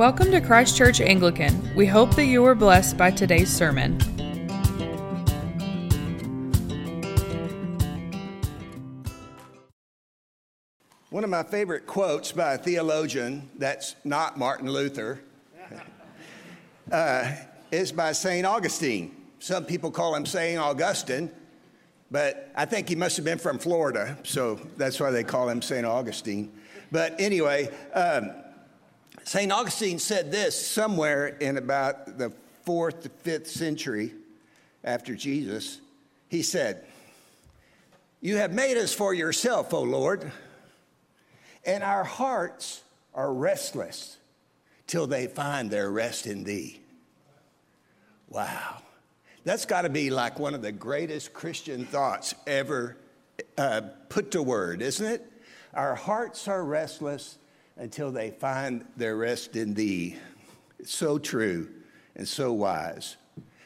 Welcome to Christ Church Anglican. We hope that you were blessed by today's sermon. One of my favorite quotes by a theologian that's not Martin Luther uh, is by St. Augustine. Some people call him St. Augustine, but I think he must have been from Florida, so that's why they call him St. Augustine. But anyway, um, St. Augustine said this somewhere in about the fourth to fifth century after Jesus. He said, You have made us for yourself, O Lord, and our hearts are restless till they find their rest in thee. Wow. That's got to be like one of the greatest Christian thoughts ever uh, put to word, isn't it? Our hearts are restless until they find their rest in thee. It's so true and so wise.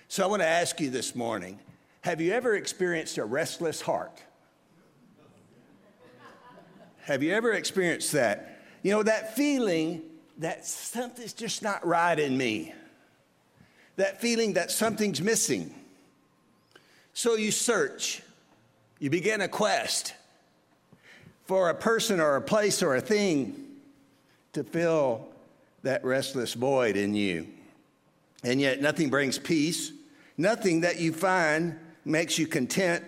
So I want to ask you this morning have you ever experienced a restless heart? Have you ever experienced that? You know, that feeling that something's just not right in me that feeling that something's missing. So you search, you begin a quest for a person or a place or a thing to fill that restless void in you. And yet, nothing brings peace, nothing that you find makes you content.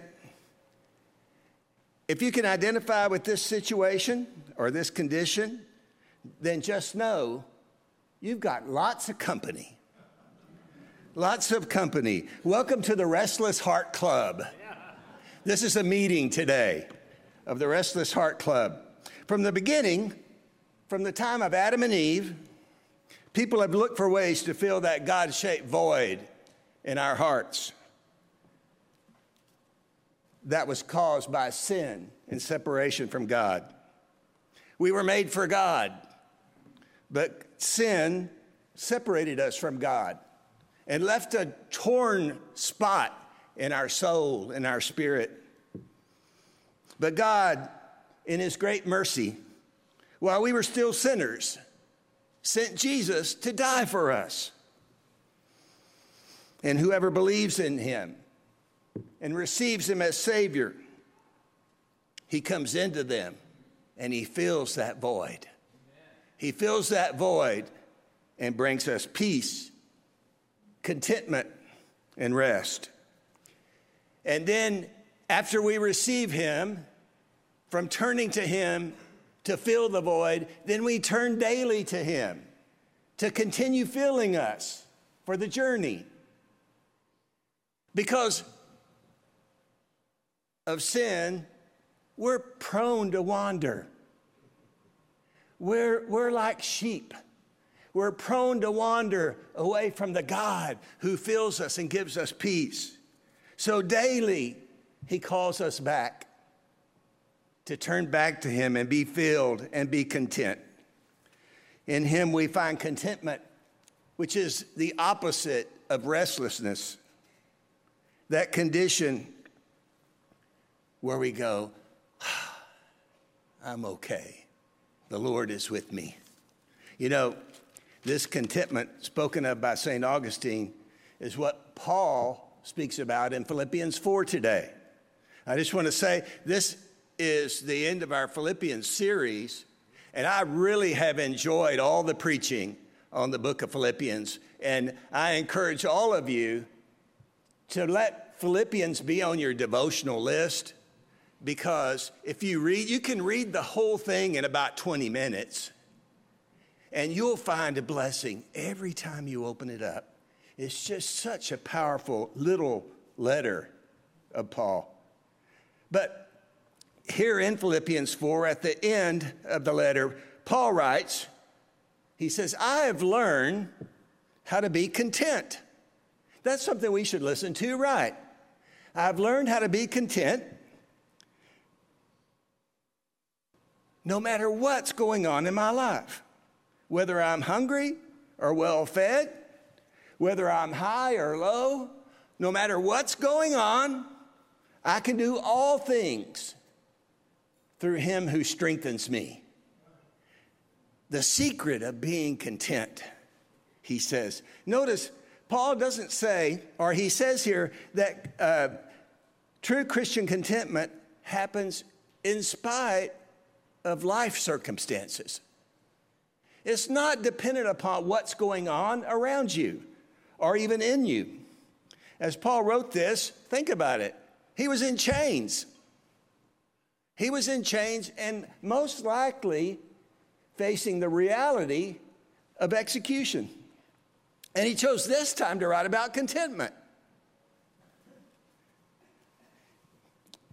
If you can identify with this situation or this condition, then just know you've got lots of company Lots of company. Welcome to the Restless Heart Club. This is a meeting today of the Restless Heart Club. From the beginning, from the time of Adam and Eve, people have looked for ways to fill that God shaped void in our hearts that was caused by sin and separation from God. We were made for God, but sin separated us from God and left a torn spot in our soul, in our spirit. But God, in His great mercy, while we were still sinners, sent Jesus to die for us. And whoever believes in Him and receives Him as Savior, He comes into them and He fills that void. He fills that void and brings us peace contentment and rest. And then, after we receive Him, from turning to Him to fill the void, then we turn daily to Him to continue filling us for the journey. Because of sin, we're prone to wander. We're, we're like sheep we're prone to wander away from the God who fills us and gives us peace. So daily, He calls us back to turn back to Him and be filled and be content. In Him, we find contentment, which is the opposite of restlessness. That condition where we go, I'm okay. The Lord is with me. You know, this contentment spoken of by St. Augustine is what Paul speaks about in Philippians 4 today. I just want to say this is the end of our Philippians series, and I really have enjoyed all the preaching on the book of Philippians. And I encourage all of you to let Philippians be on your devotional list because if you read, you can read the whole thing in about 20 minutes. And you'll find a blessing every time you open it up. It's just such a powerful little letter of Paul. But here in Philippians 4, at the end of the letter, Paul writes, he says, I have learned how to be content. That's something we should listen to, right? I've learned how to be content no matter what's going on in my life whether I'm hungry or well fed, whether I'm high or low, no matter what's going on, I can do all things through him who strengthens me. The secret of being content he says. Notice, Paul doesn't say, or he says here, that uh, true Christian contentment happens in spite of life circumstances. It's not dependent upon what's going on around you or even in you. As Paul wrote this, think about it. He was in chains. He was in chains and most likely facing the reality of execution. And he chose this time to write about contentment.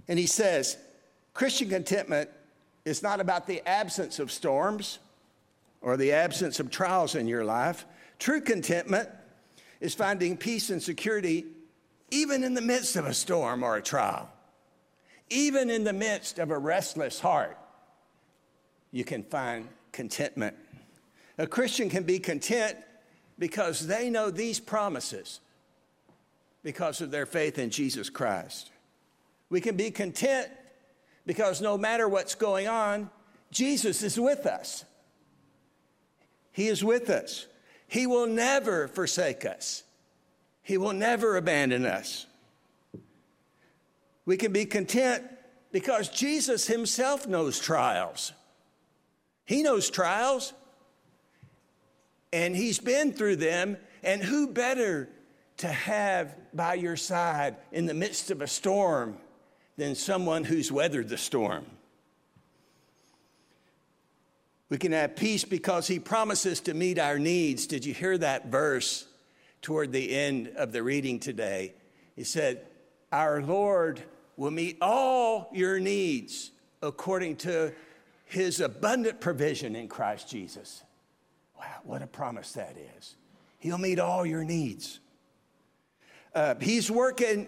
And he says, Christian contentment is not about the absence of storms or the absence of trials in your life. True contentment is finding peace and security even in the midst of a storm or a trial, even in the midst of a restless heart. You can find contentment. A Christian can be content because they know these promises because of their faith in Jesus Christ. We can be content because no matter what's going on, Jesus is with us. He is with us. He will never forsake us. He will never abandon us. We can be content because Jesus himself knows trials. He knows trials, and he's been through them. And who better to have by your side in the midst of a storm than someone who's weathered the storm? We can have peace because he promises to meet our needs. Did you hear that verse toward the end of the reading today? He said, Our Lord will meet all your needs according to his abundant provision in Christ Jesus. Wow, what a promise that is. He'll meet all your needs. Uh, he's working,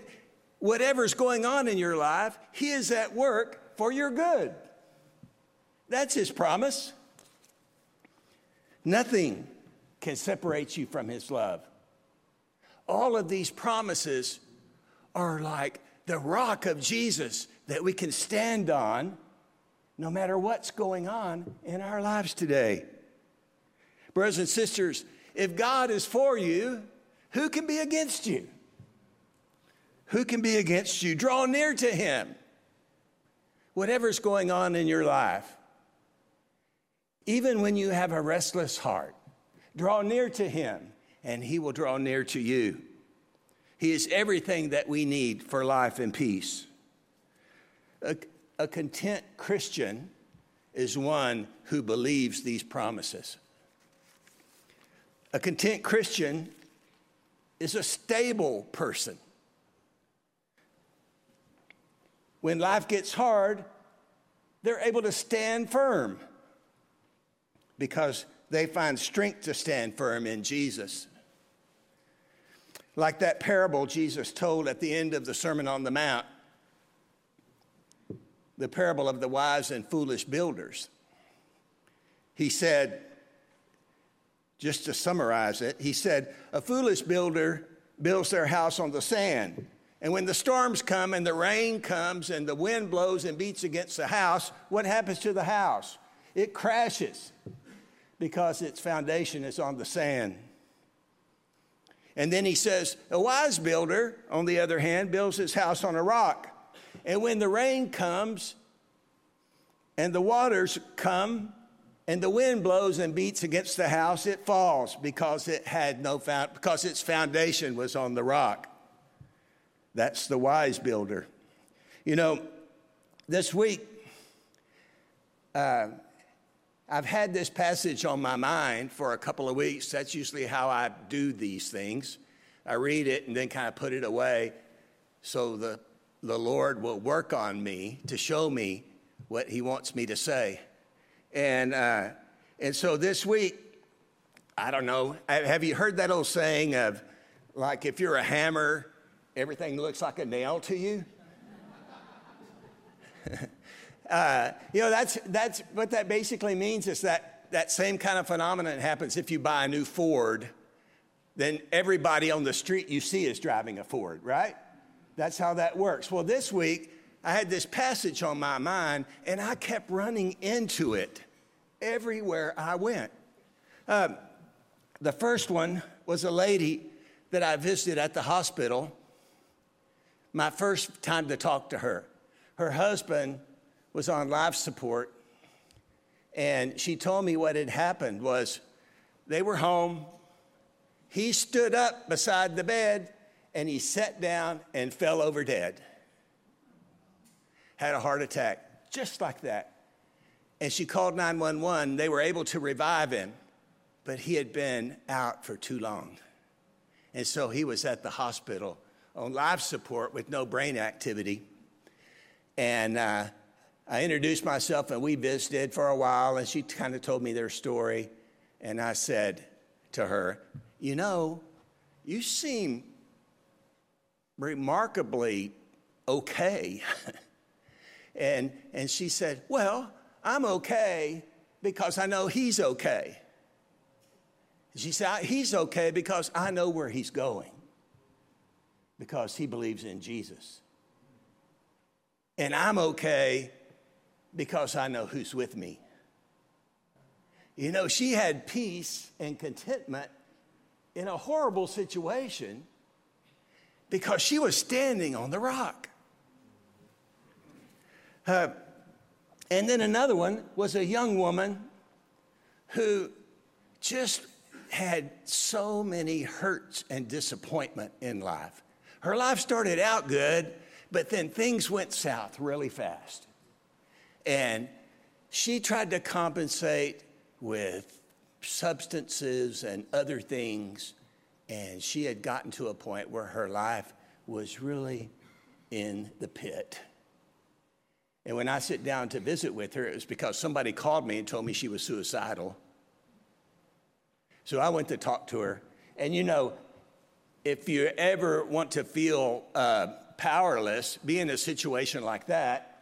whatever's going on in your life, he is at work for your good. That's his promise. Nothing can separate you from his love. All of these promises are like the rock of Jesus that we can stand on no matter what's going on in our lives today. Brothers and sisters, if God is for you, who can be against you? Who can be against you? Draw near to Him. Whatever's going on in your life, even when you have a restless heart, draw near to Him and He will draw near to you. He is everything that we need for life and peace. A, a content Christian is one who believes these promises. A content Christian is a stable person. When life gets hard, they're able to stand firm because they find strength to stand firm in Jesus. Like that parable Jesus told at the end of the Sermon on the Mount the parable of the wise and foolish builders. He said, just to summarize it, he said, A foolish builder builds their house on the sand. And when the storms come and the rain comes and the wind blows and beats against the house, what happens to the house? It crashes because its foundation is on the sand. And then he says, A wise builder, on the other hand, builds his house on a rock. And when the rain comes and the waters come and the wind blows and beats against the house, it falls because it had no found, because its foundation was on the rock. That's the wise builder. You know, this week, uh, I've had this passage on my mind for a couple of weeks. That's usually how I do these things. I read it and then kind of put it away so the the Lord will work on me to show me what He wants me to say. And, uh, and so this week, I don't know, have you heard that old saying of like if you're a hammer, everything looks like a nail to you? uh, you know, that's, that's what that basically means is that that same kind of phenomenon happens if you buy a new Ford, then everybody on the street you see is driving a Ford, right? That's how that works. Well, this week, I had this passage on my mind, and I kept running into it everywhere I went. Um, The first one was a lady that I visited at the hospital. My first time to talk to her. Her husband was on life support, and she told me what had happened was they were home. He stood up beside the bed and he sat down and fell over dead. Had a heart attack, just like that. And she called 911. They were able to revive him, but he had been out for too long. And so he was at the hospital on life support with no brain activity. And uh, I introduced myself and we visited for a while, and she kind of told me their story. And I said to her, You know, you seem remarkably okay. and, and she said, Well, I'm okay because I know he's okay. She said, He's okay because I know where he's going, because he believes in Jesus. And I'm okay because I know who's with me. You know, she had peace and contentment in a horrible situation because she was standing on the rock. Uh, and then another one was a young woman who just had so many hurts and disappointment in life. Her life started out good, but then things went south really fast. And she tried to compensate with substances and other things. And she had gotten to a point where her life was really in the pit. And when I sit down to visit with her, it was because somebody called me and told me she was suicidal. So I went to talk to her. And you know, if you ever want to feel uh, powerless, be in a situation like that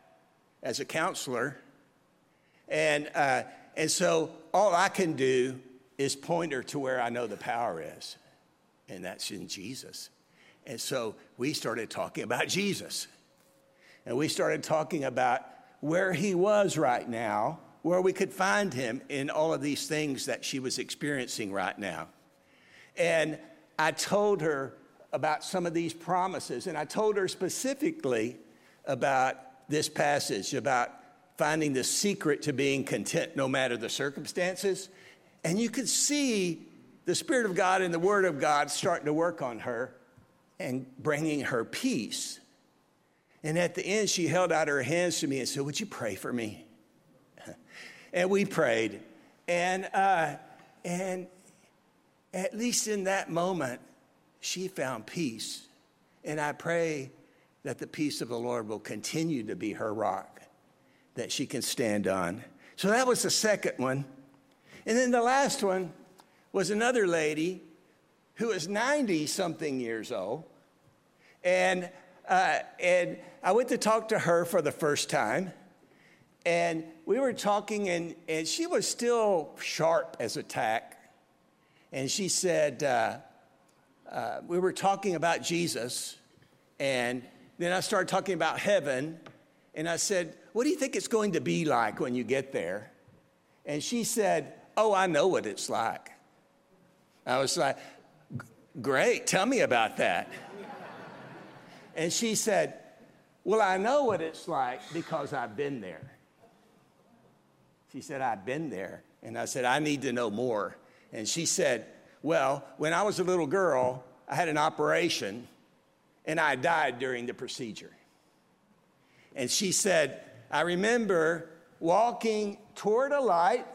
as a counselor. And, uh, and so all I can do is point her to where I know the power is, and that's in Jesus. And so we started talking about Jesus. And we started talking about where he was right now, where we could find him in all of these things that she was experiencing right now. And I told her about some of these promises, and I told her specifically about this passage, about finding the secret to being content no matter the circumstances. And you could see the Spirit of God and the Word of God starting to work on her and bringing her peace. And at the end, she held out her hands to me and said, Would you pray for me? and we prayed. And, uh, and at least in that moment, she found peace. And I pray that the peace of the Lord will continue to be her rock that she can stand on. So that was the second one. And then the last one was another lady who was 90 something years old. And, uh, and I went to talk to her for the first time. And we were talking, and, and she was still sharp as a tack. And she said, uh, uh, We were talking about Jesus, and then I started talking about heaven. And I said, What do you think it's going to be like when you get there? And she said, Oh, I know what it's like. I was like, Great, tell me about that. and she said, Well, I know what it's like because I've been there. She said, I've been there. And I said, I need to know more. And she said, Well, when I was a little girl, I had an operation and I died during the procedure. And she said, I remember walking toward a light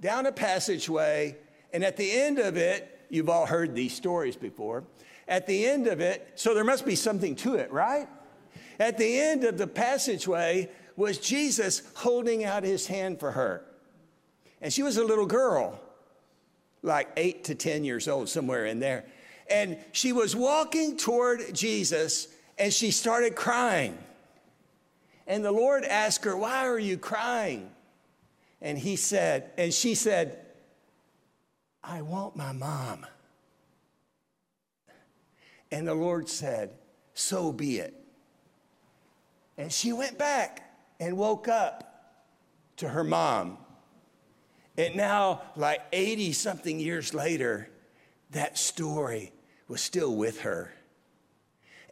down a passageway, and at the end of it, you've all heard these stories before. At the end of it, so there must be something to it, right? At the end of the passageway was Jesus holding out his hand for her. And she was a little girl, like eight to 10 years old, somewhere in there. And she was walking toward Jesus and she started crying. And the Lord asked her, Why are you crying? And he said, and she said, I want my mom. And the Lord said, So be it. And she went back and woke up to her mom. And now, like 80 something years later, that story was still with her.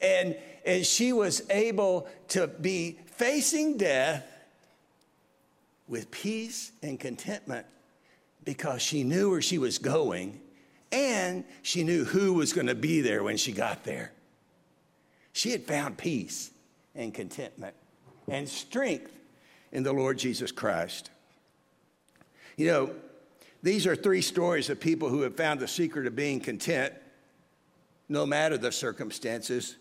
And, and she was able to be facing death with peace and contentment because she knew where she was going and she knew who was going to be there when she got there. She had found peace and contentment and strength in the Lord Jesus Christ. You know, these are three stories of people who have found the secret of being content no matter the circumstances.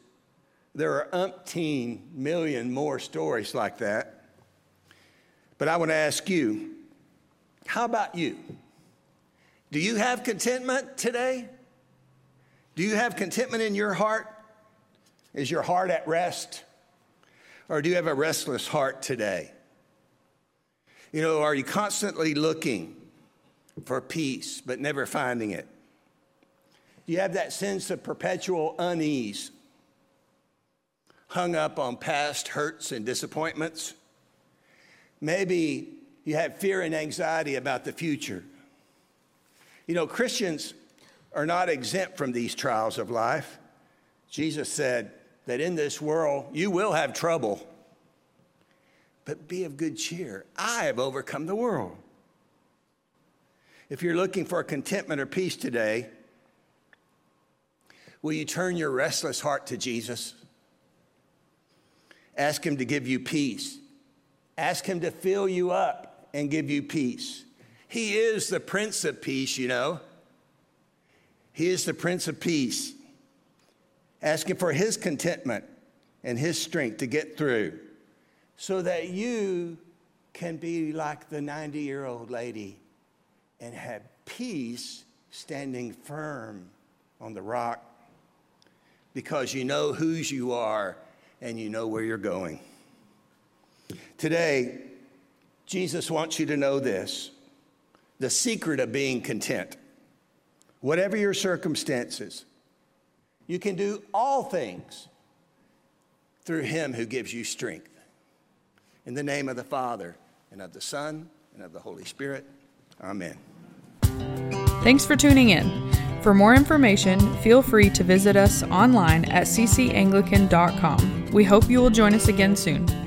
There are umpteen million more stories like that. But I want to ask you how about you? Do you have contentment today? Do you have contentment in your heart? Is your heart at rest? Or do you have a restless heart today? You know, are you constantly looking for peace but never finding it? You have that sense of perpetual unease, hung up on past hurts and disappointments? Maybe you have fear and anxiety about the future. You know, Christians are not exempt from these trials of life. Jesus said that in this world you will have trouble, but be of good cheer. I have overcome the world. If you're looking for contentment or peace today, will you turn your restless heart to Jesus? Ask Him to give you peace. Ask Him to fill you up and give you peace. He is the Prince of Peace, you know. He is the Prince of Peace. Asking for His contentment and His strength to get through so that you can be like the 90 year old lady and have peace standing firm on the rock because you know whose you are and you know where you're going. Today, Jesus wants you to know this the secret of being content. Whatever your circumstances, you can do all things through him who gives you strength. In the name of the Father, and of the Son, and of the Holy Spirit. Amen. Thanks for tuning in. For more information, feel free to visit us online at ccanglican.com. We hope you will join us again soon.